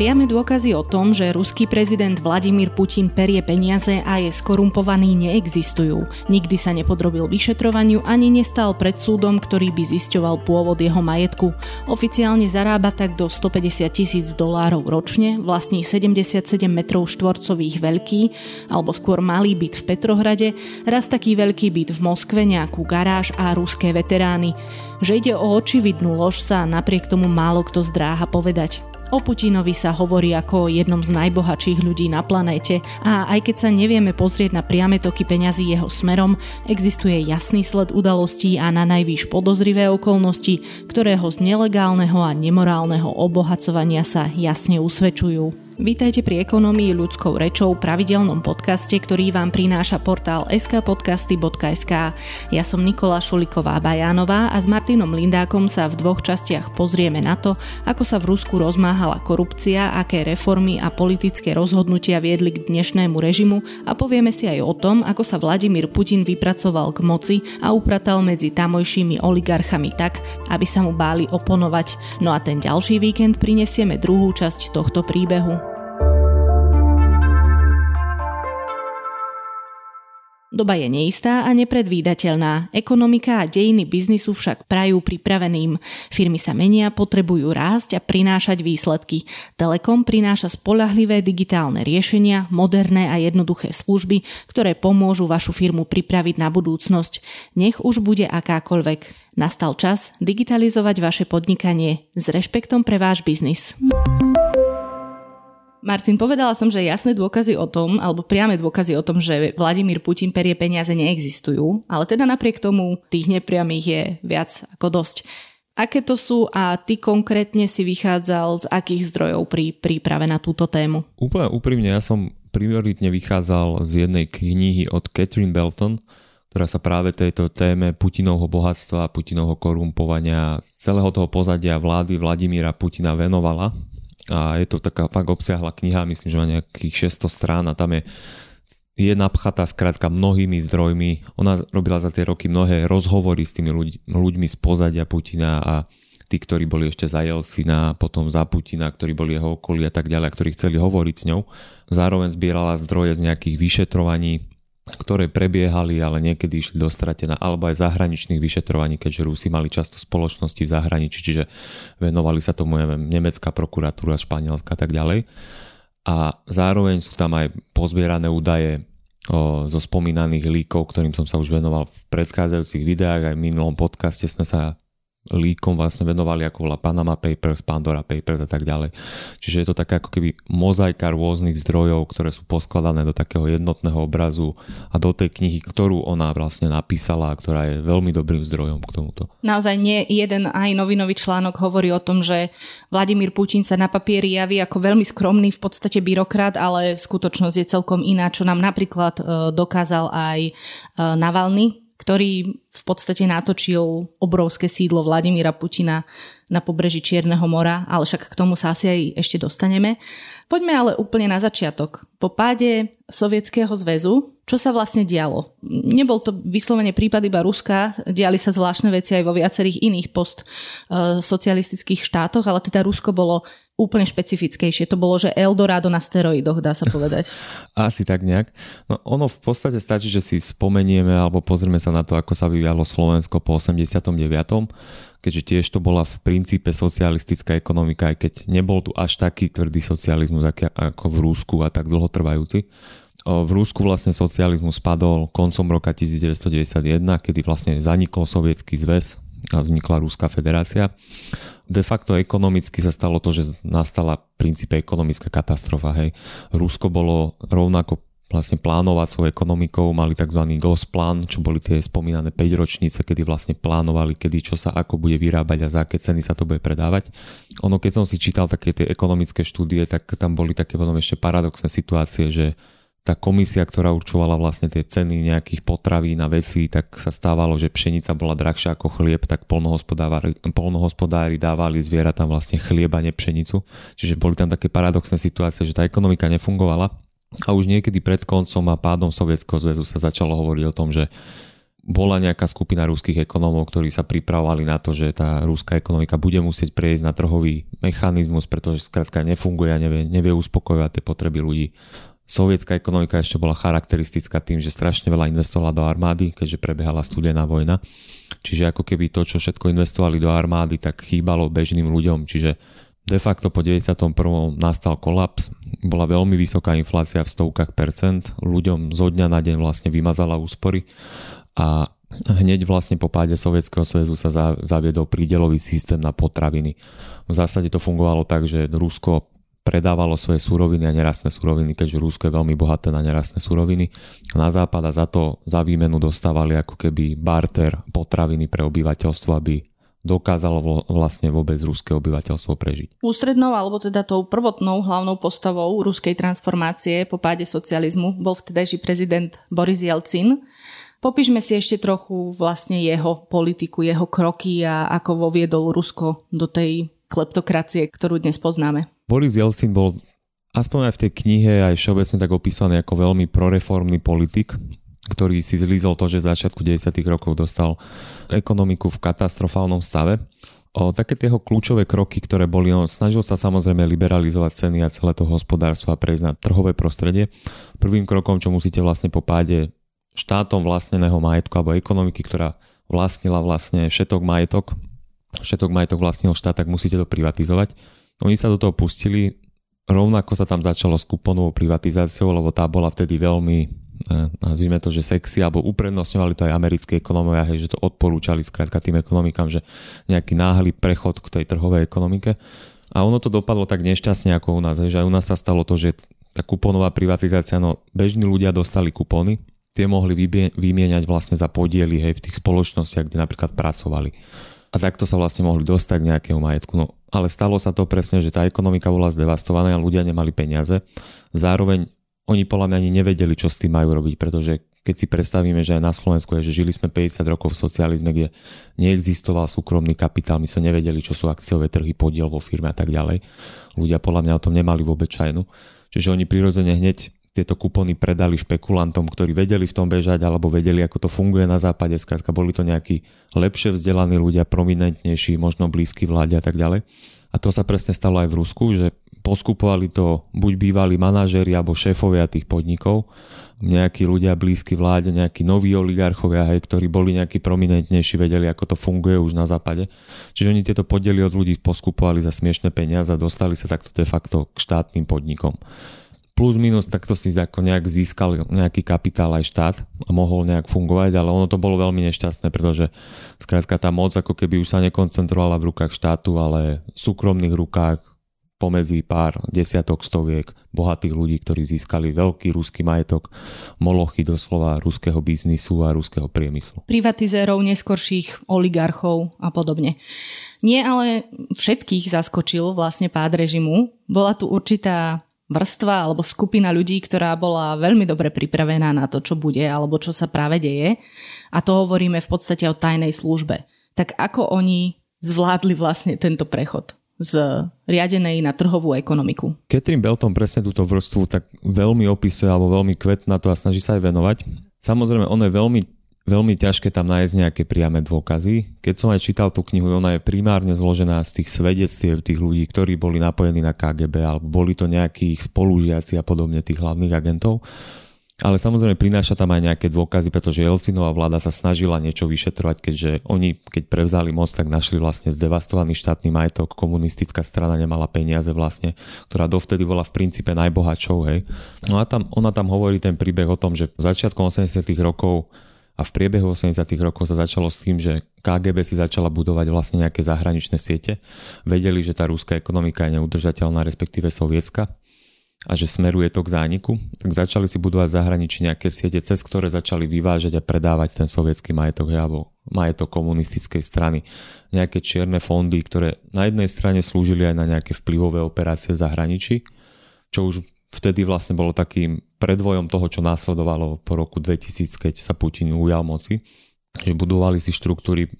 Priame dôkazy o tom, že ruský prezident Vladimír Putin perie peniaze a je skorumpovaný neexistujú. Nikdy sa nepodrobil vyšetrovaniu ani nestal pred súdom, ktorý by zisťoval pôvod jeho majetku. Oficiálne zarába tak do 150 tisíc dolárov ročne, vlastní 77 metrov štvorcových veľký, alebo skôr malý byt v Petrohrade, raz taký veľký byt v Moskve, nejakú garáž a ruské veterány. Že ide o očividnú lož sa napriek tomu málo kto zdráha povedať. O Putinovi sa hovorí ako o jednom z najbohatších ľudí na planéte a aj keď sa nevieme pozrieť na priame toky peňazí jeho smerom, existuje jasný sled udalostí a na najvýš podozrivé okolnosti, ktoré ho z nelegálneho a nemorálneho obohacovania sa jasne usvedčujú. Vítajte pri Ekonomii ľudskou rečou pravidelnom podcaste, ktorý vám prináša portál skpodcasty.sk. Ja som Nikola Šuliková Bajánová a s Martinom Lindákom sa v dvoch častiach pozrieme na to, ako sa v Rusku rozmáhala korupcia, aké reformy a politické rozhodnutia viedli k dnešnému režimu a povieme si aj o tom, ako sa Vladimír Putin vypracoval k moci a upratal medzi tamojšími oligarchami tak, aby sa mu báli oponovať. No a ten ďalší víkend prinesieme druhú časť tohto príbehu. Doba je neistá a nepredvídateľná. Ekonomika a dejiny biznisu však prajú pripraveným. Firmy sa menia, potrebujú rásť a prinášať výsledky. Telekom prináša spolahlivé digitálne riešenia, moderné a jednoduché služby, ktoré pomôžu vašu firmu pripraviť na budúcnosť. Nech už bude akákoľvek. Nastal čas digitalizovať vaše podnikanie s rešpektom pre váš biznis. Martin, povedala som, že jasné dôkazy o tom, alebo priame dôkazy o tom, že Vladimír Putin perie peniaze neexistujú, ale teda napriek tomu tých nepriamých je viac ako dosť. Aké to sú a ty konkrétne si vychádzal z akých zdrojov pri príprave na túto tému? Úplne úprimne, ja som prioritne vychádzal z jednej knihy od Catherine Belton, ktorá sa práve tejto téme Putinovho bohatstva, Putinovho korumpovania, celého toho pozadia vlády Vladimíra Putina venovala a je to taká fakt obsiahla kniha, myslím, že má nejakých 600 strán a tam je je napchatá skrátka mnohými zdrojmi. Ona robila za tie roky mnohé rozhovory s tými ľuď, ľuďmi z pozadia Putina a tí, ktorí boli ešte za Jelcina, potom za Putina, ktorí boli jeho okolí a tak ďalej, ktorí chceli hovoriť s ňou. Zároveň zbierala zdroje z nejakých vyšetrovaní, ktoré prebiehali, ale niekedy išli do stratená, alebo aj zahraničných vyšetrovaní, keďže Rusi mali často spoločnosti v zahraničí, čiže venovali sa tomu, neviem, nemecká prokuratúra, španielská a tak ďalej. A zároveň sú tam aj pozbierané údaje o, zo spomínaných líkov, ktorým som sa už venoval v predchádzajúcich videách, aj v minulom podcaste sme sa líkom vlastne venovali, ako bola Panama Papers, Pandora Papers a tak ďalej. Čiže je to taká ako keby mozaika rôznych zdrojov, ktoré sú poskladané do takého jednotného obrazu a do tej knihy, ktorú ona vlastne napísala ktorá je veľmi dobrým zdrojom k tomuto. Naozaj nie jeden aj novinový článok hovorí o tom, že Vladimír Putin sa na papieri javí ako veľmi skromný v podstate byrokrat, ale skutočnosť je celkom iná, čo nám napríklad e, dokázal aj e, Navalny, ktorý v podstate natočil obrovské sídlo Vladimíra Putina na pobreží Čierneho mora, ale však k tomu sa asi aj ešte dostaneme. Poďme ale úplne na začiatok. Po páde Sovietskeho zväzu, čo sa vlastne dialo? Nebol to vyslovene prípad iba Ruska, diali sa zvláštne veci aj vo viacerých iných post e, štátoch, ale teda Rusko bolo úplne špecifickejšie. To bolo, že Eldorado na steroidoch, dá sa povedať. Asi tak nejak. No ono v podstate stačí, že si spomenieme alebo pozrieme sa na to, ako sa vyvialo Slovensko po 89 keďže tiež to bola v princípe socialistická ekonomika, aj keď nebol tu až taký tvrdý socializmus ako v Rúsku a tak dlhotrvajúci. V Rúsku vlastne socializmus spadol koncom roka 1991, kedy vlastne zanikol sovietský zväz a vznikla Ruská federácia de facto ekonomicky sa stalo to, že nastala v princípe ekonomická katastrofa. Hej. Rusko bolo rovnako vlastne plánovať ekonomikou, mali tzv. plán, čo boli tie spomínané 5 ročnice, kedy vlastne plánovali, kedy čo sa ako bude vyrábať a za aké ceny sa to bude predávať. Ono, keď som si čítal také tie ekonomické štúdie, tak tam boli také potom ešte paradoxné situácie, že tá komisia, ktorá určovala vlastne tie ceny nejakých potravín a vecí, tak sa stávalo, že pšenica bola drahšia ako chlieb, tak polnohospodári, polnohospodári dávali zvieratám vlastne chlieb a pšenicu. Čiže boli tam také paradoxné situácie, že tá ekonomika nefungovala a už niekedy pred koncom a pádom Sovietskeho zväzu sa začalo hovoriť o tom, že bola nejaká skupina ruských ekonómov, ktorí sa pripravovali na to, že tá ruská ekonomika bude musieť prejsť na trhový mechanizmus, pretože skrátka nefunguje a nevie, nevie uspokojovať tie potreby ľudí. Sovietská ekonomika ešte bola charakteristická tým, že strašne veľa investovala do armády, keďže prebiehala studená vojna. Čiže ako keby to, čo všetko investovali do armády, tak chýbalo bežným ľuďom. Čiže de facto po 91. nastal kolaps, bola veľmi vysoká inflácia v stovkách percent, ľuďom zo dňa na deň vlastne vymazala úspory a hneď vlastne po páde Sovietskeho zväzu sa zaviedol prídelový systém na potraviny. V zásade to fungovalo tak, že Rusko predávalo svoje suroviny a nerastné suroviny, keďže Rusko je veľmi bohaté na nerastné suroviny. Na západ a za to za výmenu dostávali ako keby barter potraviny pre obyvateľstvo, aby dokázalo vlastne vôbec ruské obyvateľstvo prežiť. Ústrednou alebo teda tou prvotnou hlavnou postavou ruskej transformácie po páde socializmu bol vtedajší prezident Boris Jelcin. Popíšme si ešte trochu vlastne jeho politiku, jeho kroky a ako voviedol Rusko do tej kleptokracie, ktorú dnes poznáme. Boris Jelcin bol aspoň aj v tej knihe aj všeobecne tak opísaný ako veľmi proreformný politik, ktorý si zlízol to, že v začiatku 90. rokov dostal ekonomiku v katastrofálnom stave. O také tie kľúčové kroky, ktoré boli, on snažil sa samozrejme liberalizovať ceny a celé to hospodárstvo a prejsť na trhové prostredie. Prvým krokom, čo musíte vlastne po páde štátom vlastneného majetku alebo ekonomiky, ktorá vlastnila vlastne všetok majetok, všetok majetok vlastnil štát, tak musíte to privatizovať. Oni sa do toho pustili, rovnako sa tam začalo s kuponovou privatizáciou, lebo tá bola vtedy veľmi, nazvime to, že sexy, alebo uprednostňovali to aj americkí ekonómovia, hej, že to odporúčali skrátka tým ekonomikám, že nejaký náhly prechod k tej trhovej ekonomike. A ono to dopadlo tak nešťastne ako u nás, hej, že aj u nás sa stalo to, že tá kuponová privatizácia, no bežní ľudia dostali kupony, tie mohli vymieňať vlastne za podiely hej, v tých spoločnostiach, kde napríklad pracovali a takto sa vlastne mohli dostať k nejakému majetku. No, ale stalo sa to presne, že tá ekonomika bola zdevastovaná a ľudia nemali peniaze. Zároveň oni podľa mňa ani nevedeli, čo s tým majú robiť, pretože keď si predstavíme, že aj na Slovensku je, že žili sme 50 rokov v socializme, kde neexistoval súkromný kapitál, my sme nevedeli, čo sú akciové trhy, podiel vo firme a tak ďalej. Ľudia podľa mňa o tom nemali vôbec čajnu. Čiže oni prirodzene hneď tieto kupony predali špekulantom, ktorí vedeli v tom bežať alebo vedeli, ako to funguje na západe. Skrátka, boli to nejakí lepšie vzdelaní ľudia, prominentnejší, možno blízky vláde a tak ďalej. A to sa presne stalo aj v Rusku, že poskupovali to buď bývalí manažéri alebo šéfovia tých podnikov, nejakí ľudia blízky vláde, nejakí noví oligarchovia, hej, ktorí boli nejakí prominentnejší, vedeli, ako to funguje už na západe. Čiže oni tieto podiely od ľudí poskupovali za smiešne peniaze a dostali sa takto de facto k štátnym podnikom plus minus takto si ako nejak získal nejaký kapitál aj štát a mohol nejak fungovať, ale ono to bolo veľmi nešťastné, pretože skrátka tá moc ako keby už sa nekoncentrovala v rukách štátu, ale v súkromných rukách pomedzi pár desiatok, stoviek bohatých ľudí, ktorí získali veľký ruský majetok, molochy doslova ruského biznisu a ruského priemyslu. Privatizérov, neskorších oligarchov a podobne. Nie ale všetkých zaskočil vlastne pád režimu. Bola tu určitá vrstva alebo skupina ľudí, ktorá bola veľmi dobre pripravená na to, čo bude alebo čo sa práve deje. A to hovoríme v podstate o tajnej službe. Tak ako oni zvládli vlastne tento prechod z riadenej na trhovú ekonomiku. Catherine Belton presne túto vrstvu tak veľmi opisuje alebo veľmi kvetná to a snaží sa aj venovať. Samozrejme, ono je veľmi veľmi ťažké tam nájsť nejaké priame dôkazy. Keď som aj čítal tú knihu, ona je primárne zložená z tých svedectiev tých ľudí, ktorí boli napojení na KGB, alebo boli to nejakí spolužiaci a podobne tých hlavných agentov. Ale samozrejme prináša tam aj nejaké dôkazy, pretože Jelcinová vláda sa snažila niečo vyšetrovať, keďže oni, keď prevzali moc, tak našli vlastne zdevastovaný štátny majetok, komunistická strana nemala peniaze vlastne, ktorá dovtedy bola v princípe najbohatšou, hej. No a tam, ona tam hovorí ten príbeh o tom, že začiatkom 80 rokov a v priebehu 80. rokov sa začalo s tým, že KGB si začala budovať vlastne nejaké zahraničné siete. Vedeli, že tá rúska ekonomika je neudržateľná, respektíve sovietska a že smeruje to k zániku, tak začali si budovať zahraničí nejaké siete, cez ktoré začali vyvážať a predávať ten sovietský majetok alebo majetok komunistickej strany. Nejaké čierne fondy, ktoré na jednej strane slúžili aj na nejaké vplyvové operácie v zahraničí, čo už vtedy vlastne bolo takým predvojom toho, čo následovalo po roku 2000, keď sa Putin ujal moci, že budovali si štruktúry,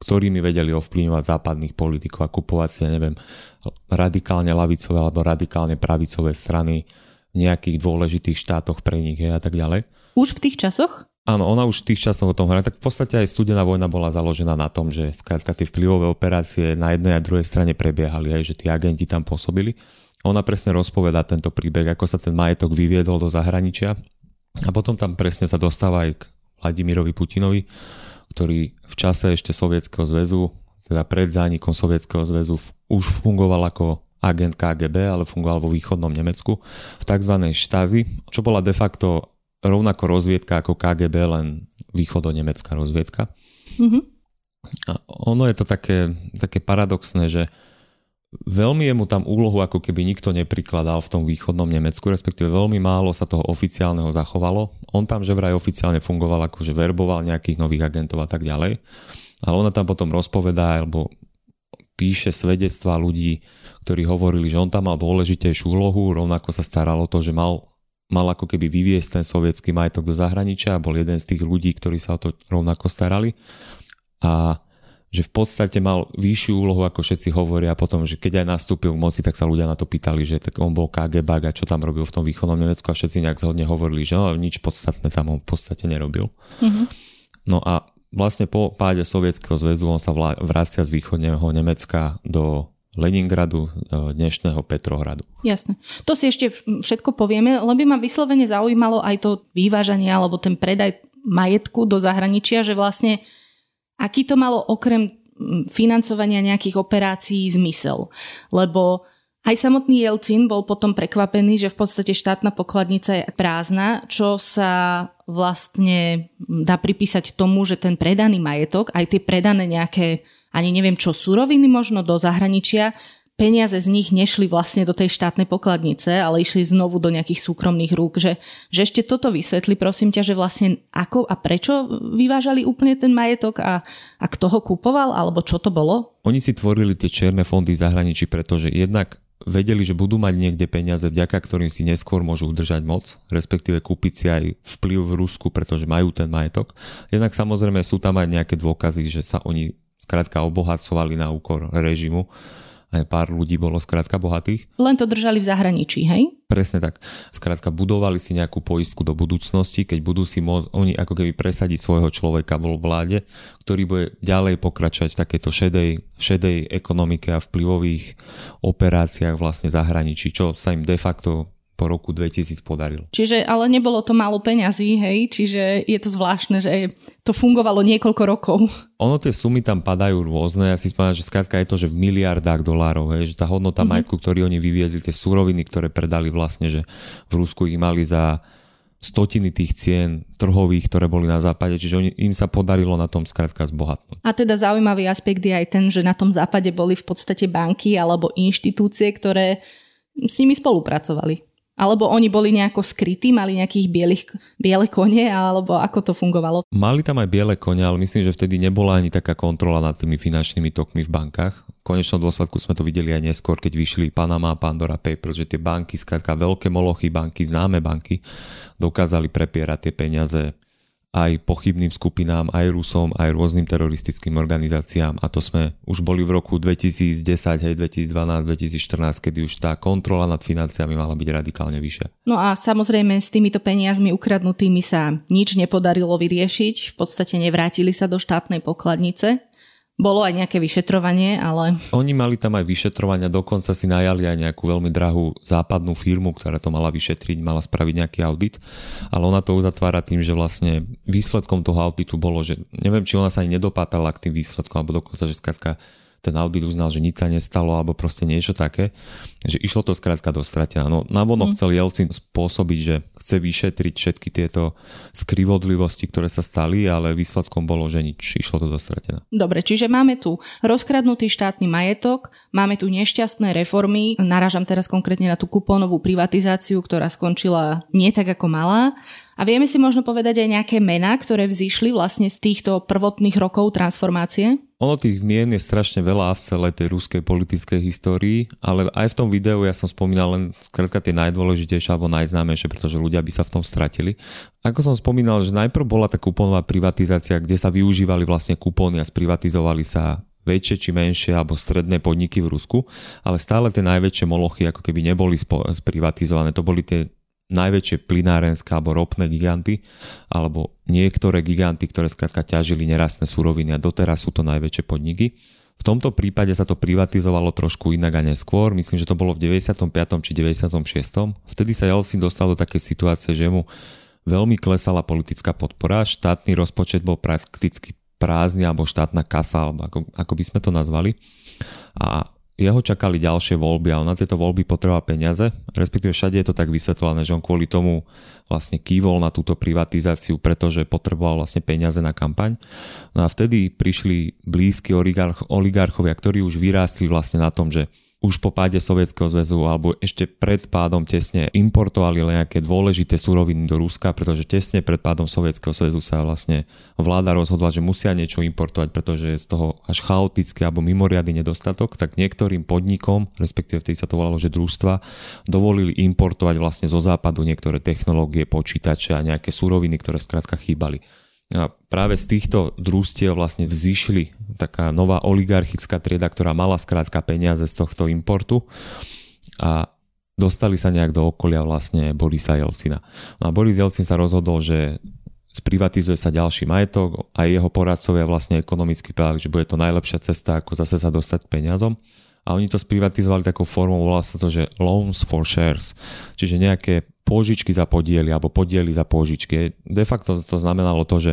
ktorými vedeli ovplyvňovať západných politikov a kupovať si, ja neviem, radikálne lavicové alebo radikálne pravicové strany v nejakých dôležitých štátoch pre nich a tak ďalej. Už v tých časoch? Áno, ona už v tých časoch o tom hovorila. Tak v podstate aj studená vojna bola založená na tom, že skrátka tie vplyvové operácie na jednej a druhej strane prebiehali, aj že tí agenti tam pôsobili. Ona presne rozpovedá tento príbeh, ako sa ten majetok vyviedol do zahraničia a potom tam presne sa dostáva aj k Vladimirovi Putinovi, ktorý v čase ešte Sovietskeho zväzu, teda pred zánikom Sovietskeho zväzu už fungoval ako agent KGB, ale fungoval vo východnom Nemecku v tzv. štázi, čo bola de facto rovnako rozviedka ako KGB, len východo-nemecká rozviedka. Mm-hmm. A ono je to také, také paradoxné, že veľmi je mu tam úlohu ako keby nikto neprikladal v tom východnom Nemecku, respektíve veľmi málo sa toho oficiálneho zachovalo. On tam že vraj oficiálne fungoval ako verboval nejakých nových agentov a tak ďalej. Ale ona tam potom rozpovedá alebo píše svedectvá ľudí, ktorí hovorili, že on tam mal dôležitejšiu úlohu, rovnako sa staralo to, že mal mal ako keby vyviesť ten sovietský majetok do zahraničia a bol jeden z tých ľudí, ktorí sa o to rovnako starali. A že v podstate mal vyššiu úlohu, ako všetci hovoria potom, že keď aj nastúpil v moci, tak sa ľudia na to pýtali, že tak on bol KGB a čo tam robil v tom východnom Nemecku a všetci nejak zhodne hovorili, že no, nič podstatné tam on v podstate nerobil. Mm-hmm. No a vlastne po páde Sovietskeho zväzu on sa vracia z východného Nemecka do Leningradu, e, dnešného Petrohradu. Jasne. To si ešte všetko povieme, len by ma vyslovene zaujímalo aj to vyvážanie alebo ten predaj majetku do zahraničia, že vlastne aký to malo okrem financovania nejakých operácií zmysel. Lebo aj samotný Jelcin bol potom prekvapený, že v podstate štátna pokladnica je prázdna, čo sa vlastne dá pripísať tomu, že ten predaný majetok, aj tie predané nejaké ani neviem čo, suroviny možno do zahraničia, peniaze z nich nešli vlastne do tej štátnej pokladnice, ale išli znovu do nejakých súkromných rúk. Že, že ešte toto vysvetli, prosím ťa, že vlastne ako a prečo vyvážali úplne ten majetok a, a kto ho kupoval, alebo čo to bolo? Oni si tvorili tie čierne fondy v zahraničí, pretože jednak vedeli, že budú mať niekde peniaze, vďaka ktorým si neskôr môžu udržať moc, respektíve kúpiť si aj vplyv v Rusku, pretože majú ten majetok. Jednak samozrejme sú tam aj nejaké dôkazy, že sa oni skrátka obohacovali na úkor režimu. Aj pár ľudí bolo skrátka bohatých. Len to držali v zahraničí, hej? Presne tak. Skrátka budovali si nejakú poistku do budúcnosti, keď budú si môcť oni ako keby presadiť svojho človeka vo vláde, ktorý bude ďalej pokračovať v takéto šedej, šedej ekonomike a vplyvových operáciách vlastne zahraničí, čo sa im de facto po roku 2000 podarilo. Čiže, ale nebolo to málo peňazí, hej, čiže je to zvláštne, že to fungovalo niekoľko rokov. Ono tie sumy tam padajú rôzne, ja si spomínam, že skrátka je to, že v miliardách dolárov, hej, že tá hodnota mm-hmm. majetku, ktorý oni vyviezli, tie suroviny, ktoré predali vlastne, že v Rusku ich mali za stotiny tých cien trhových, ktoré boli na západe, čiže oni, im sa podarilo na tom skrátka zbohatnúť. A teda zaujímavý aspekt je aj ten, že na tom západe boli v podstate banky alebo inštitúcie, ktoré s nimi spolupracovali. Alebo oni boli nejako skrytí, mali nejakých bielých, biele kone, alebo ako to fungovalo? Mali tam aj biele kone, ale myslím, že vtedy nebola ani taká kontrola nad tými finančnými tokmi v bankách. V konečnom dôsledku sme to videli aj neskôr, keď vyšli Panama a Pandora Papers, že tie banky, skrátka veľké molochy banky, známe banky, dokázali prepierať tie peniaze aj pochybným skupinám, aj Rusom, aj rôznym teroristickým organizáciám. A to sme už boli v roku 2010, hej, 2012, 2014, kedy už tá kontrola nad financiami mala byť radikálne vyššia. No a samozrejme s týmito peniazmi ukradnutými sa nič nepodarilo vyriešiť, v podstate nevrátili sa do štátnej pokladnice, bolo aj nejaké vyšetrovanie, ale... Oni mali tam aj vyšetrovania, dokonca si najali aj nejakú veľmi drahú západnú firmu, ktorá to mala vyšetriť, mala spraviť nejaký audit, ale ona to uzatvára tým, že vlastne výsledkom toho auditu bolo, že neviem, či ona sa ani nedopátala k tým výsledkom, alebo dokonca, že skratka ten audit uznal, že nič sa nestalo alebo proste niečo také, že išlo to skrátka do stratená. No vonok mm. chcel Jelcin spôsobiť, že chce vyšetriť všetky tieto skrivodlivosti, ktoré sa stali, ale výsledkom bolo, že nič, išlo to do stratená. Dobre, čiže máme tu rozkradnutý štátny majetok, máme tu nešťastné reformy, naražam teraz konkrétne na tú kupónovú privatizáciu, ktorá skončila nie tak ako malá a vieme si možno povedať aj nejaké mená, ktoré vzýšli vlastne z týchto prvotných rokov transformácie? Ono tých mien je strašne veľa v celej tej ruskej politickej histórii, ale aj v tom videu ja som spomínal len skrátka tie najdôležitejšie alebo najznámejšie, pretože ľudia by sa v tom stratili. Ako som spomínal, že najprv bola tá kupónová privatizácia, kde sa využívali vlastne kupóny a sprivatizovali sa väčšie či menšie alebo stredné podniky v Rusku, ale stále tie najväčšie molochy ako keby neboli sprivatizované. To boli tie najväčšie plinárenské alebo ropné giganty, alebo niektoré giganty, ktoré skrátka ťažili nerastné suroviny a doteraz sú to najväčšie podniky. V tomto prípade sa to privatizovalo trošku inak a neskôr, myslím, že to bolo v 95. či 96. Vtedy sa Jelcin dostal do takej situácie, že mu veľmi klesala politická podpora, štátny rozpočet bol prakticky prázdny alebo štátna kasa, alebo ako, ako by sme to nazvali. A jeho čakali ďalšie voľby a na tieto voľby potreboval peniaze, respektíve všade je to tak vysvetlené, že on kvôli tomu vlastne kývol na túto privatizáciu, pretože potreboval vlastne peniaze na kampaň. No a vtedy prišli blízki oligarch, oligarchovia, ktorí už vyrástli vlastne na tom, že už po páde Sovietskeho zväzu alebo ešte pred pádom tesne importovali nejaké dôležité suroviny do Ruska, pretože tesne pred pádom Sovietskeho zväzu sa vlastne vláda rozhodla, že musia niečo importovať, pretože je z toho až chaotický alebo mimoriadný nedostatok, tak niektorým podnikom, respektíve vtedy sa to volalo, že družstva, dovolili importovať vlastne zo západu niektoré technológie, počítače a nejaké suroviny, ktoré skrátka chýbali. A práve z týchto družstiev vlastne vzýšli taká nová oligarchická trieda, ktorá mala skrátka peniaze z tohto importu a dostali sa nejak do okolia vlastne Borisa Jelcina. No a Boris Jelcin sa rozhodol, že sprivatizuje sa ďalší majetok a jeho poradcovia vlastne ekonomicky povedali, že bude to najlepšia cesta, ako zase sa dostať peniazom a oni to sprivatizovali takou formou, volá sa to, že loans for shares, čiže nejaké pôžičky za podiely alebo podiely za pôžičky. De facto to znamenalo to, že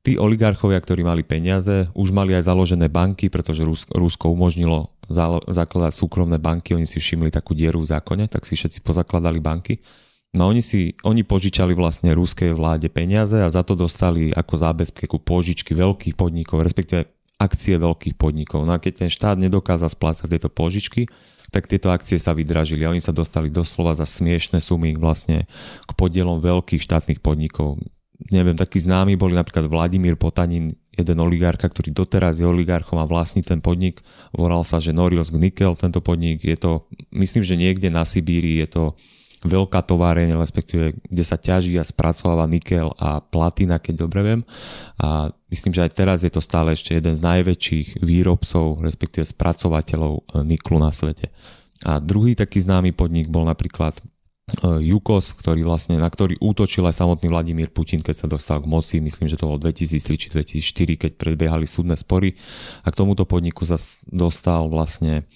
tí oligarchovia, ktorí mali peniaze, už mali aj založené banky, pretože Rusko umožnilo zakladať súkromné banky, oni si všimli takú dieru v zákone, tak si všetci pozakladali banky. No oni si, oni požičali vlastne ruskej vláde peniaze a za to dostali ako zábezpeku požičky veľkých podnikov, respektíve akcie veľkých podnikov. No a keď ten štát nedokázal splácať tieto požičky, tak tieto akcie sa vydražili a oni sa dostali doslova za smiešne sumy vlastne k podielom veľkých štátnych podnikov. Neviem, takí známi boli napríklad Vladimír Potanin, jeden oligárka, ktorý doteraz je oligarchom a vlastní ten podnik. Volal sa, že Norilsk Nickel, tento podnik. Je to, myslím, že niekde na Sibírii je to veľká továreň, respektíve kde sa ťaží a spracováva nikel a platina, keď dobre viem. A myslím, že aj teraz je to stále ešte jeden z najväčších výrobcov, respektíve spracovateľov niklu na svete. A druhý taký známy podnik bol napríklad Jukos, ktorý vlastne, na ktorý útočil aj samotný Vladimír Putin, keď sa dostal k moci, myslím, že to bolo 2003 či 2004, keď predbiehali súdne spory. A k tomuto podniku sa dostal vlastne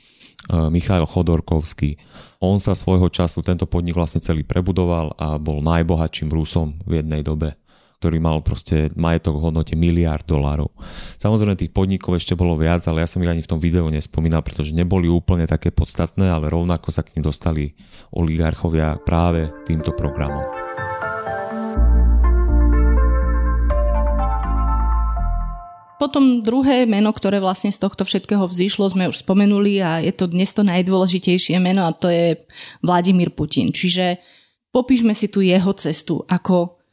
E, Michail Chodorkovský. On sa svojho času, tento podnik vlastne celý prebudoval a bol najbohatším Rusom v jednej dobe ktorý mal proste majetok v hodnote miliard dolárov. Samozrejme tých podnikov ešte bolo viac, ale ja som ich ani v tom videu nespomínal, pretože neboli úplne také podstatné, ale rovnako sa k nim dostali oligarchovia práve týmto programom. Potom druhé meno, ktoré vlastne z tohto všetkého vzýšlo, sme už spomenuli a je to dnes to najdôležitejšie meno a to je Vladimír Putin. Čiže popíšme si tu jeho cestu, ako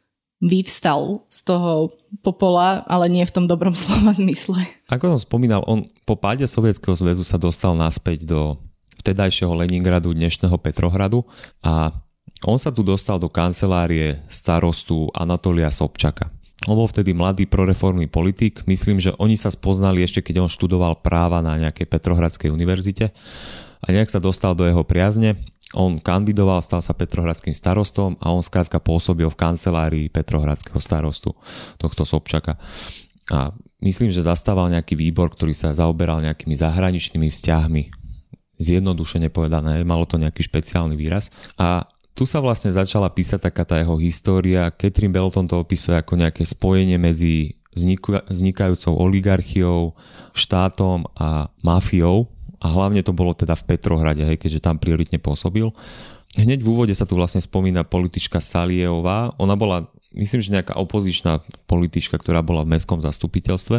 vyvstal z toho popola, ale nie v tom dobrom slova zmysle. Ako som spomínal, on po páde Sovietskeho zväzu sa dostal naspäť do vtedajšieho Leningradu, dnešného Petrohradu a on sa tu dostal do kancelárie starostu Anatolia Sobčaka. On bol vtedy mladý proreformný politik. Myslím, že oni sa spoznali ešte, keď on študoval práva na nejakej Petrohradskej univerzite a nejak sa dostal do jeho priazne. On kandidoval, stal sa petrohradským starostom a on skrátka pôsobil v kancelárii petrohradského starostu, tohto Sobčaka. A myslím, že zastával nejaký výbor, ktorý sa zaoberal nejakými zahraničnými vzťahmi. Zjednodušene povedané, malo to nejaký špeciálny výraz. A tu sa vlastne začala písať taká tá jeho história. Catherine Belton to opisuje ako nejaké spojenie medzi vznikajúcou oligarchiou, štátom a mafiou. A hlavne to bolo teda v Petrohrade, hej, keďže tam prioritne pôsobil. Hneď v úvode sa tu vlastne spomína politička Salievová. Ona bola, myslím, že nejaká opozičná politička, ktorá bola v mestskom zastupiteľstve.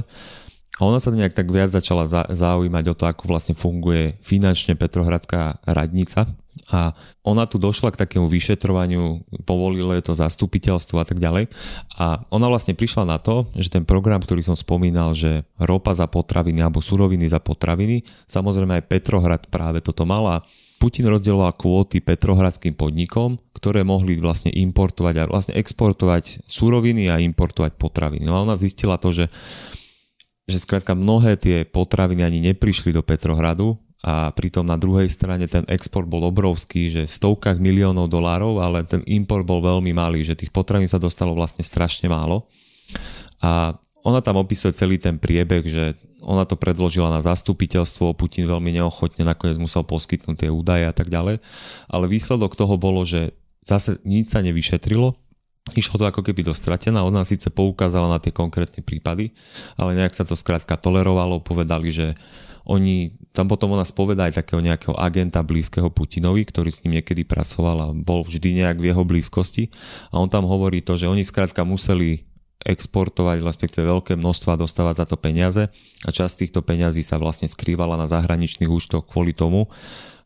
A ona sa nejak tak viac začala zaujímať o to, ako vlastne funguje finančne Petrohradská radnica, a ona tu došla k takému vyšetrovaniu, povolilo je to zastupiteľstvo a tak ďalej. A ona vlastne prišla na to, že ten program, ktorý som spomínal, že ropa za potraviny alebo suroviny za potraviny, samozrejme aj Petrohrad práve toto mala. Putin rozdieloval kvóty petrohradským podnikom, ktoré mohli vlastne importovať a vlastne exportovať suroviny a importovať potraviny. No a ona zistila to, že že skrátka mnohé tie potraviny ani neprišli do Petrohradu a pritom na druhej strane ten export bol obrovský, že v stovkách miliónov dolárov, ale ten import bol veľmi malý, že tých potravín sa dostalo vlastne strašne málo. A ona tam opisuje celý ten priebeh, že ona to predložila na zastupiteľstvo, Putin veľmi neochotne nakoniec musel poskytnúť tie údaje a tak ďalej, ale výsledok toho bolo, že zase nič sa nevyšetrilo, Išlo to ako keby dostratená, ona síce poukázala na tie konkrétne prípady, ale nejak sa to skrátka tolerovalo, povedali, že oni, tam potom ona spovedá aj takého nejakého agenta blízkeho Putinovi, ktorý s ním niekedy pracoval a bol vždy nejak v jeho blízkosti. A on tam hovorí to, že oni skrátka museli exportovať, respektíve veľké množstva dostávať za to peniaze. A časť týchto peňazí sa vlastne skrývala na zahraničných účtoch kvôli tomu,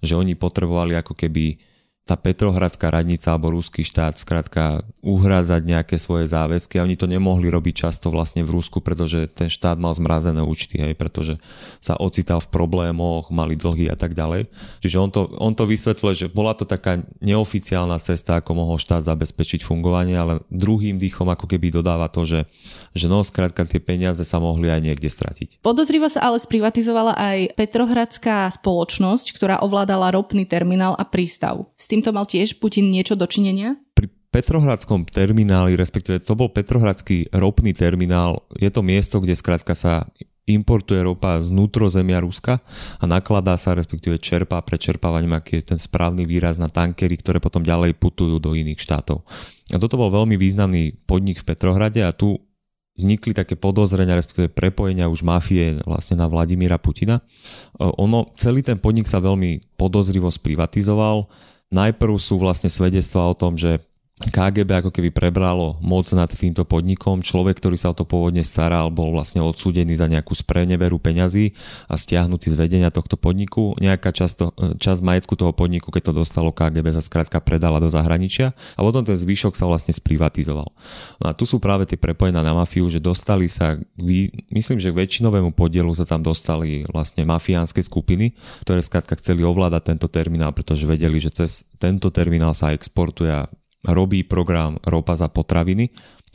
že oni potrebovali ako keby tá Petrohradská radnica alebo ruský štát skrátka uhrádzať nejaké svoje záväzky a oni to nemohli robiť často vlastne v Rusku, pretože ten štát mal zmrazené účty, hej, pretože sa ocital v problémoch, mali dlhy a tak ďalej. Čiže on to, on to vysvetľuje, že bola to taká neoficiálna cesta, ako mohol štát zabezpečiť fungovanie, ale druhým dýchom ako keby dodáva to, že, že no, skrátka tie peniaze sa mohli aj niekde stratiť. Podozriva sa ale sprivatizovala aj Petrohradská spoločnosť, ktorá ovládala ropný terminál a prístav. S týmto mal tiež Putin niečo dočinenia? Pri Petrohradskom termináli, respektíve to bol Petrohradský ropný terminál, je to miesto, kde skrátka sa importuje ropa z zemia Ruska a nakladá sa, respektíve čerpá prečerpávaním, aký je ten správny výraz na tankery, ktoré potom ďalej putujú do iných štátov. A toto bol veľmi významný podnik v Petrohrade a tu vznikli také podozrenia, respektíve prepojenia už mafie vlastne na Vladimíra Putina. Ono, celý ten podnik sa veľmi podozrivo sprivatizoval Najprv sú vlastne svedectvá o tom, že KGB ako keby prebralo moc nad týmto podnikom. Človek, ktorý sa o to pôvodne staral, bol vlastne odsúdený za nejakú spreneveru peňazí a stiahnutý z vedenia tohto podniku. Nejaká časť, časť majetku toho podniku, keď to dostalo KGB, sa skrátka predala do zahraničia a potom ten zvyšok sa vlastne sprivatizoval. No a tu sú práve tie prepojená na mafiu, že dostali sa, myslím, že k väčšinovému podielu sa tam dostali vlastne mafiánske skupiny, ktoré skrátka chceli ovládať tento terminál, pretože vedeli, že cez tento terminál sa exportuje a robí program Ropa za potraviny.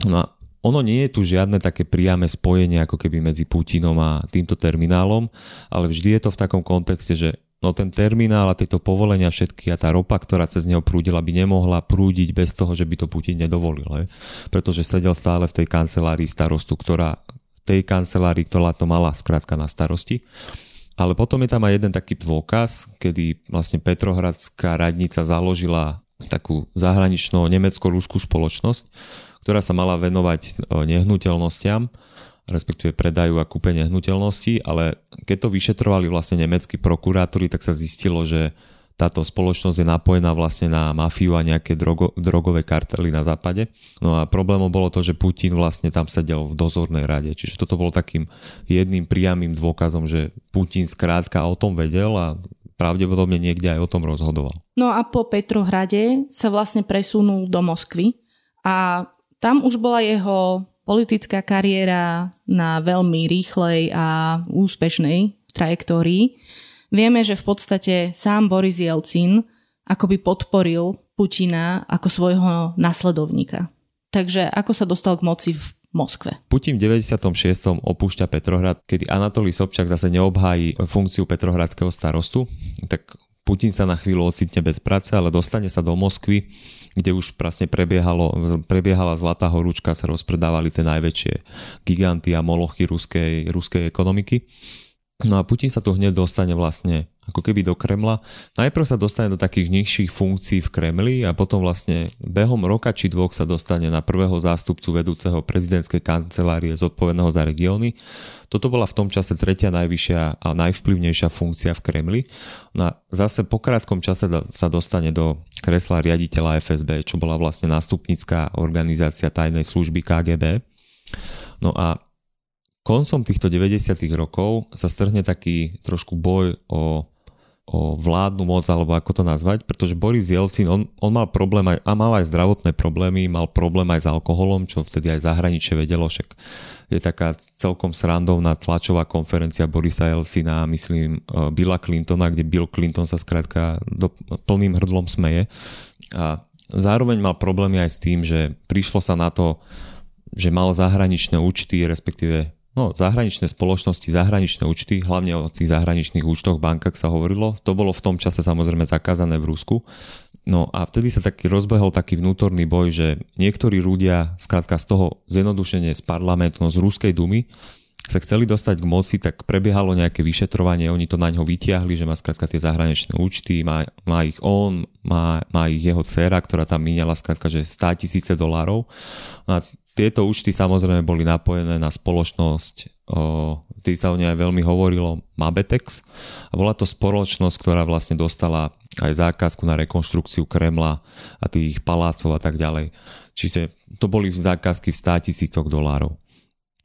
No a ono nie je tu žiadne také priame spojenie ako keby medzi Putinom a týmto terminálom, ale vždy je to v takom kontexte, že no ten terminál a tieto povolenia všetky a tá ropa, ktorá cez neho prúdila, by nemohla prúdiť bez toho, že by to Putin nedovolil. Je? Pretože sedel stále v tej kancelárii starostu, ktorá tej kancelárii, ktorá to mala skrátka na starosti. Ale potom je tam aj jeden taký dôkaz, kedy vlastne Petrohradská radnica založila takú zahraničnú nemecko-rúskú spoločnosť, ktorá sa mala venovať e, nehnuteľnostiam, respektíve predajú a kúpe nehnuteľnosti, ale keď to vyšetrovali vlastne nemeckí prokurátori, tak sa zistilo, že táto spoločnosť je napojená vlastne na mafiu a nejaké drogo, drogové kartely na západe. No a problémom bolo to, že Putin vlastne tam sedel v dozornej rade. Čiže toto bolo takým jedným priamým dôkazom, že Putin skrátka o tom vedel a pravdepodobne niekde aj o tom rozhodoval. No a po Petrohrade sa vlastne presunul do Moskvy a tam už bola jeho politická kariéra na veľmi rýchlej a úspešnej trajektórii. Vieme, že v podstate sám Boris Jelcin akoby podporil Putina ako svojho nasledovníka. Takže ako sa dostal k moci v Moskve. Putin v 96. opúšťa Petrohrad, kedy Anatolí Sobčak zase neobhájí funkciu petrohradského starostu, tak Putin sa na chvíľu ocitne bez práce, ale dostane sa do Moskvy, kde už prasne prebiehalo, prebiehala zlatá horúčka, sa rozpredávali tie najväčšie giganty a molochy ruskej, ruskej ekonomiky. No a Putin sa tu hneď dostane vlastne ako keby do Kremla. Najprv sa dostane do takých nižších funkcií v Kremli a potom vlastne behom roka či dvoch sa dostane na prvého zástupcu vedúceho prezidentskej kancelárie zodpovedného za regióny. Toto bola v tom čase tretia najvyššia a najvplyvnejšia funkcia v Kremli. No zase po krátkom čase sa dostane do kresla riaditeľa FSB, čo bola vlastne nástupnická organizácia tajnej služby KGB. No a koncom týchto 90. rokov sa strhne taký trošku boj o o vládnu moc, alebo ako to nazvať, pretože Boris Jelcin, on, on mal problém aj, a mal aj zdravotné problémy, mal problém aj s alkoholom, čo vtedy aj zahraničie vedelo, však je taká celkom srandovná tlačová konferencia Borisa Jelcina, myslím, e, Billa Clintona, kde Bill Clinton sa skrátka do, plným hrdlom smeje. A zároveň mal problémy aj s tým, že prišlo sa na to, že mal zahraničné účty, respektíve no, zahraničné spoločnosti, zahraničné účty, hlavne o tých zahraničných účtoch v bankách sa hovorilo. To bolo v tom čase samozrejme zakázané v Rusku. No a vtedy sa taký rozbehol taký vnútorný boj, že niektorí ľudia, skrátka z toho zjednodušenie z parlamentu, no z Ruskej dumy, sa chceli dostať k moci, tak prebiehalo nejaké vyšetrovanie, oni to na ňo vytiahli, že má skrátka tie zahraničné účty, má, má ich on, má, má ich jeho dcera, ktorá tam miniala skrátka, že 100 tisíce dolárov. A tieto účty samozrejme boli napojené na spoločnosť, o, tý sa o nej veľmi hovorilo, Mabetex. A bola to spoločnosť, ktorá vlastne dostala aj zákazku na rekonštrukciu Kremla a tých palácov a tak ďalej. Čiže to boli zákazky v 100 tisícoch dolárov.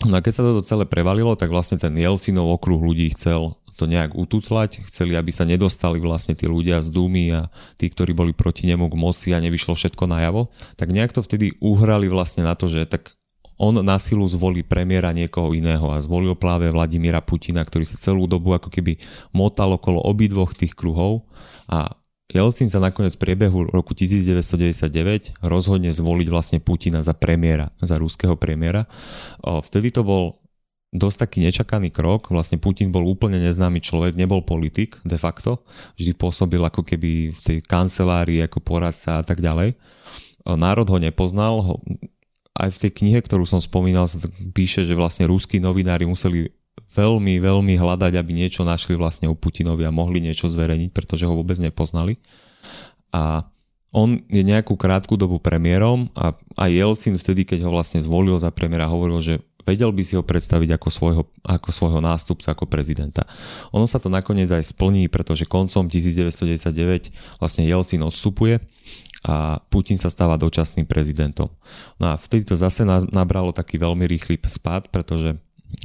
No a keď sa toto celé prevalilo, tak vlastne ten Jelcinov okruh ľudí chcel to nejak ututlať, chceli, aby sa nedostali vlastne tí ľudia z Dúmy a tí, ktorí boli proti nemu k moci a nevyšlo všetko najavo, tak nejak to vtedy uhrali vlastne na to, že tak on na silu zvolí premiéra niekoho iného a zvolil práve Vladimíra Putina, ktorý sa celú dobu ako keby motal okolo obidvoch tých kruhov. A Jelcin sa nakoniec v priebehu roku 1999 rozhodne zvoliť vlastne Putina za premiéra, za ruského premiéra. Vtedy to bol dosť taký nečakaný krok. Vlastne Putin bol úplne neznámy človek, nebol politik de facto. Vždy pôsobil ako keby v tej kancelárii ako poradca a tak ďalej. Národ ho nepoznal. Aj v tej knihe, ktorú som spomínal, sa píše, že vlastne ruskí novinári museli veľmi, veľmi hľadať, aby niečo našli vlastne u Putinovi a mohli niečo zverejniť, pretože ho vôbec nepoznali. A on je nejakú krátku dobu premiérom a aj Jelcin vtedy, keď ho vlastne zvolil za premiéra, hovoril, že vedel by si ho predstaviť ako svojho, ako svojho nástupca, ako prezidenta. Ono sa to nakoniec aj splní, pretože koncom 1999 vlastne Jelcin odstupuje a Putin sa stáva dočasným prezidentom. No a vtedy to zase nabralo taký veľmi rýchly spad, pretože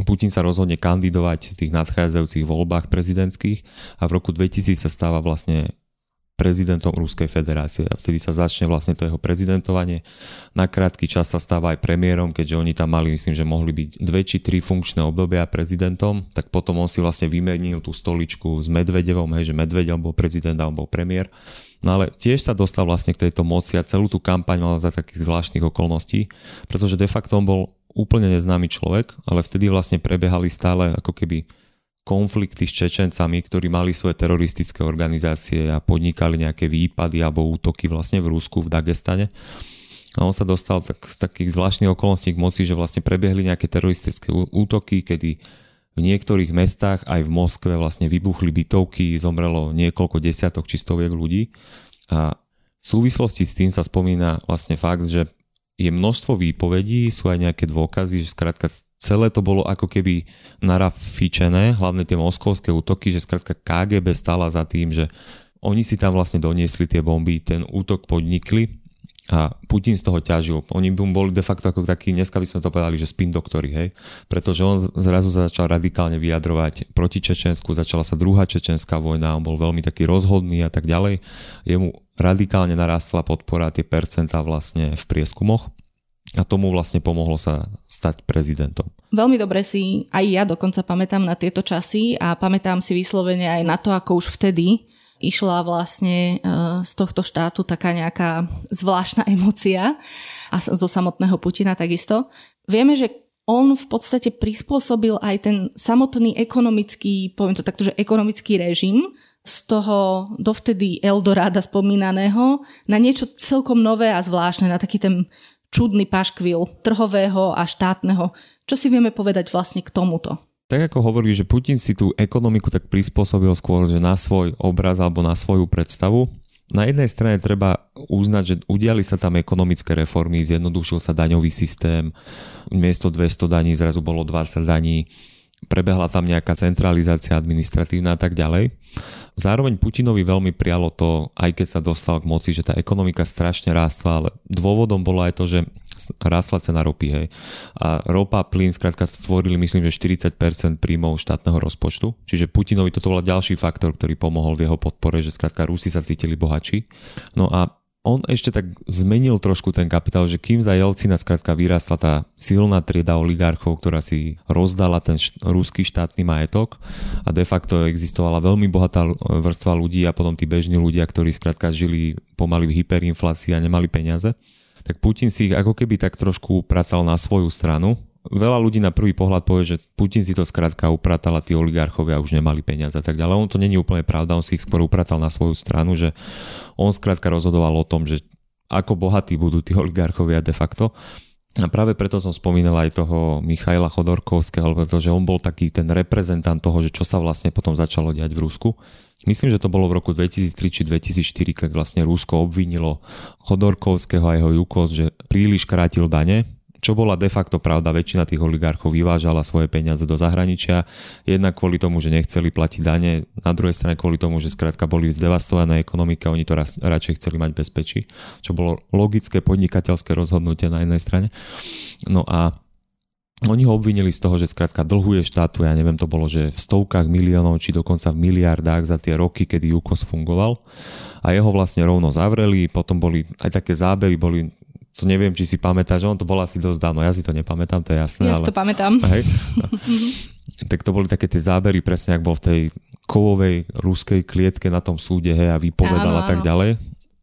Putin sa rozhodne kandidovať v tých nadchádzajúcich voľbách prezidentských a v roku 2000 sa stáva vlastne prezidentom Ruskej federácie a vtedy sa začne vlastne to jeho prezidentovanie. Na krátky čas sa stáva aj premiérom, keďže oni tam mali, myslím, že mohli byť dve či tri funkčné obdobia prezidentom, tak potom on si vlastne vymenil tú stoličku s Medvedevom, hej, že Medvedev bol prezident a on bol premiér. No ale tiež sa dostal vlastne k tejto moci a celú tú kampaň mal za takých zvláštnych okolností, pretože de facto on bol úplne neznámy človek, ale vtedy vlastne prebiehali stále ako keby konflikty s Čečencami, ktorí mali svoje teroristické organizácie a podnikali nejaké výpady alebo útoky vlastne v Rusku, v Dagestane. A on sa dostal tak, z takých zvláštnych okolností k moci, že vlastne prebiehli nejaké teroristické útoky, kedy v niektorých mestách aj v Moskve vlastne vybuchli bytovky, zomrelo niekoľko desiatok či stoviek ľudí. A v súvislosti s tým sa spomína vlastne fakt, že je množstvo výpovedí, sú aj nejaké dôkazy, že skrátka celé to bolo ako keby narafičené, hlavne tie moskovské útoky, že skrátka KGB stala za tým, že oni si tam vlastne doniesli tie bomby, ten útok podnikli a Putin z toho ťažil. Oni by boli de facto ako taký, dneska by sme to povedali, že spin doktory, hej. Pretože on zrazu začal radikálne vyjadrovať proti Čečensku, začala sa druhá čečenská vojna, on bol veľmi taký rozhodný a tak ďalej. Jemu radikálne narastla podpora tie percentá vlastne v prieskumoch a tomu vlastne pomohlo sa stať prezidentom. Veľmi dobre si aj ja dokonca pamätám na tieto časy a pamätám si vyslovene aj na to, ako už vtedy išla vlastne e, z tohto štátu taká nejaká zvláštna emocia a zo samotného Putina takisto. Vieme, že on v podstate prispôsobil aj ten samotný ekonomický, poviem to takto, že ekonomický režim z toho dovtedy Eldoráda spomínaného na niečo celkom nové a zvláštne, na taký ten čudný paškvil trhového a štátneho. Čo si vieme povedať vlastne k tomuto? tak ako hovorí, že Putin si tú ekonomiku tak prispôsobil skôr, že na svoj obraz alebo na svoju predstavu. Na jednej strane treba uznať, že udiali sa tam ekonomické reformy, zjednodušil sa daňový systém, miesto 200 daní zrazu bolo 20 daní, prebehla tam nejaká centralizácia administratívna a tak ďalej. Zároveň Putinovi veľmi prialo to, aj keď sa dostal k moci, že tá ekonomika strašne rástla, ale dôvodom bolo aj to, že rástla cena ropy, hej. A ropa, plyn, skrátka stvorili, myslím, že 40% príjmov štátneho rozpočtu. Čiže Putinovi toto bol ďalší faktor, ktorý pomohol v jeho podpore, že skrátka Rusi sa cítili bohači. No a on ešte tak zmenil trošku ten kapitál, že kým za Jelcina skrátka vyrastla tá silná trieda oligarchov, ktorá si rozdala ten št- ruský štátny majetok a de facto existovala veľmi bohatá vrstva ľudí a potom tí bežní ľudia, ktorí skrátka žili pomaly v hyperinflácii a nemali peniaze, tak Putin si ich ako keby tak trošku pracal na svoju stranu veľa ľudí na prvý pohľad povie, že Putin si to skrátka upratal a tí oligarchovia už nemali peniaze a tak ďalej. On to není úplne pravda, on si ich skôr upratal na svoju stranu, že on skrátka rozhodoval o tom, že ako bohatí budú tí oligarchovia de facto. A práve preto som spomínal aj toho Michaila Chodorkovského, pretože on bol taký ten reprezentant toho, že čo sa vlastne potom začalo diať v Rusku. Myslím, že to bolo v roku 2003 či 2004, keď vlastne Rusko obvinilo Chodorkovského a jeho Jukos, že príliš krátil dane čo bola de facto pravda, väčšina tých oligarchov vyvážala svoje peniaze do zahraničia, jednak kvôli tomu, že nechceli platiť dane, na druhej strane kvôli tomu, že skrátka boli zdevastované ekonomika, oni to raz, radšej chceli mať bezpečí, čo bolo logické podnikateľské rozhodnutie na jednej strane. No a oni ho obvinili z toho, že skrátka dlhuje štátu, ja neviem, to bolo, že v stovkách miliónov, či dokonca v miliardách za tie roky, kedy UKOS fungoval. A jeho vlastne rovno zavreli, potom boli aj také zábery, boli to neviem, či si pamätáš, on to bolo asi dosť dávno, ja si to nepamätám, to je jasné. Ja ale... si to pamätám. Hej. tak to boli také tie zábery, presne ak bol v tej kovovej ruskej klietke na tom súde, hej, a vypovedal áno, a tak ďalej.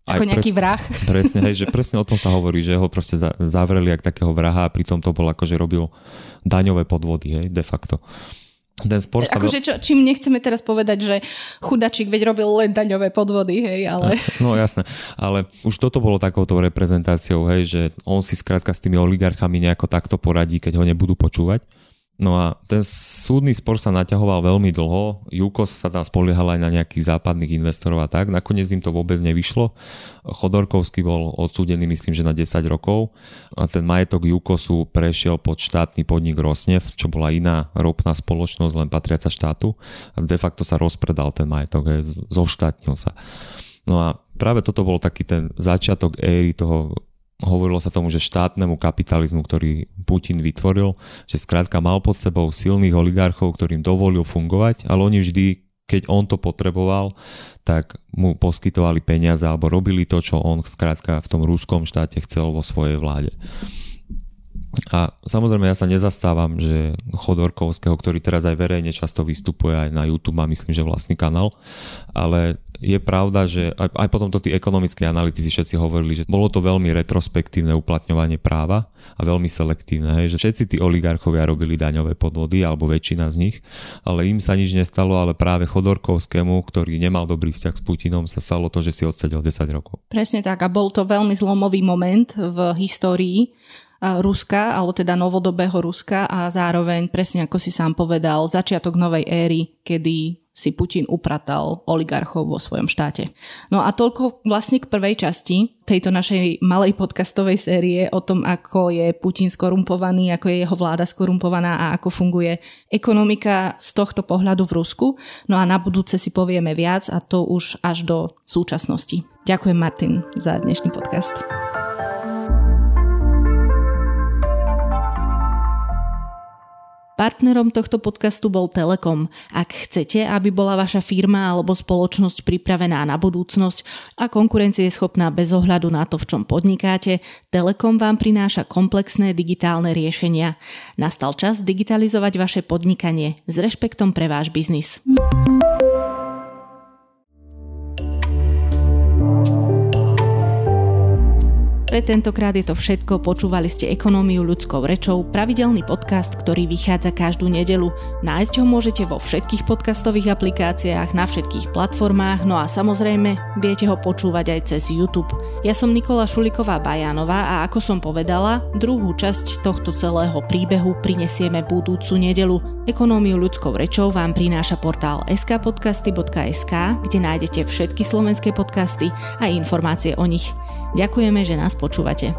Ako Aj nejaký vrah. Presne, hej, že presne o tom sa hovorí, že ho proste zavreli ak takého vraha a pritom to bol ako, že robil daňové podvody, hej, de facto ten spor sa... Akože čo, čím nechceme teraz povedať, že chudačík veď robil len daňové podvody, hej, ale... No jasné, ale už toto bolo takouto reprezentáciou, hej, že on si skrátka s tými oligarchami nejako takto poradí, keď ho nebudú počúvať. No a ten súdny spor sa naťahoval veľmi dlho. Jukos sa tam spoliehal aj na nejakých západných investorov a tak. Nakoniec im to vôbec nevyšlo. Chodorkovský bol odsúdený myslím, že na 10 rokov. A ten majetok Jukosu prešiel pod štátny podnik Rosnev, čo bola iná ropná spoločnosť, len patriaca štátu. A de facto sa rozpredal ten majetok, zoštátnil sa. No a práve toto bol taký ten začiatok éry toho hovorilo sa tomu, že štátnemu kapitalizmu, ktorý Putin vytvoril, že skrátka mal pod sebou silných oligarchov, ktorým dovolil fungovať, ale oni vždy, keď on to potreboval, tak mu poskytovali peniaze alebo robili to, čo on skrátka v tom ruskom štáte chcel vo svojej vláde. A samozrejme ja sa nezastávam, že Chodorkovského, ktorý teraz aj verejne často vystupuje aj na YouTube, má myslím, že vlastný kanál, ale je pravda, že aj, aj potom to tí ekonomickí analytici všetci hovorili, že bolo to veľmi retrospektívne uplatňovanie práva a veľmi selektívne, hej, že všetci tí oligarchovia robili daňové podvody, alebo väčšina z nich, ale im sa nič nestalo, ale práve Chodorkovskému, ktorý nemal dobrý vzťah s Putinom, sa stalo to, že si odsedel 10 rokov. Presne tak a bol to veľmi zlomový moment v histórii Ruska, alebo teda novodobého Ruska a zároveň, presne ako si sám povedal, začiatok novej éry, kedy si Putin upratal oligarchov vo svojom štáte. No a toľko vlastne k prvej časti tejto našej malej podcastovej série o tom, ako je Putin skorumpovaný, ako je jeho vláda skorumpovaná a ako funguje ekonomika z tohto pohľadu v Rusku. No a na budúce si povieme viac a to už až do súčasnosti. Ďakujem Martin za dnešný podcast. Partnerom tohto podcastu bol Telekom. Ak chcete, aby bola vaša firma alebo spoločnosť pripravená na budúcnosť a konkurencie schopná bez ohľadu na to, v čom podnikáte, Telekom vám prináša komplexné digitálne riešenia. Nastal čas digitalizovať vaše podnikanie s rešpektom pre váš biznis. Pre tentokrát je to všetko, počúvali ste Ekonómiu ľudskou rečou, pravidelný podcast, ktorý vychádza každú nedelu. Nájsť ho môžete vo všetkých podcastových aplikáciách, na všetkých platformách, no a samozrejme viete ho počúvať aj cez YouTube. Ja som Nikola Šuliková Bajanová a ako som povedala, druhú časť tohto celého príbehu prinesieme budúcu nedelu. Ekonómiu ľudskou rečou vám prináša portál skpodcasty.sk, kde nájdete všetky slovenské podcasty a informácie o nich. Ďakujeme, že nás počúvate.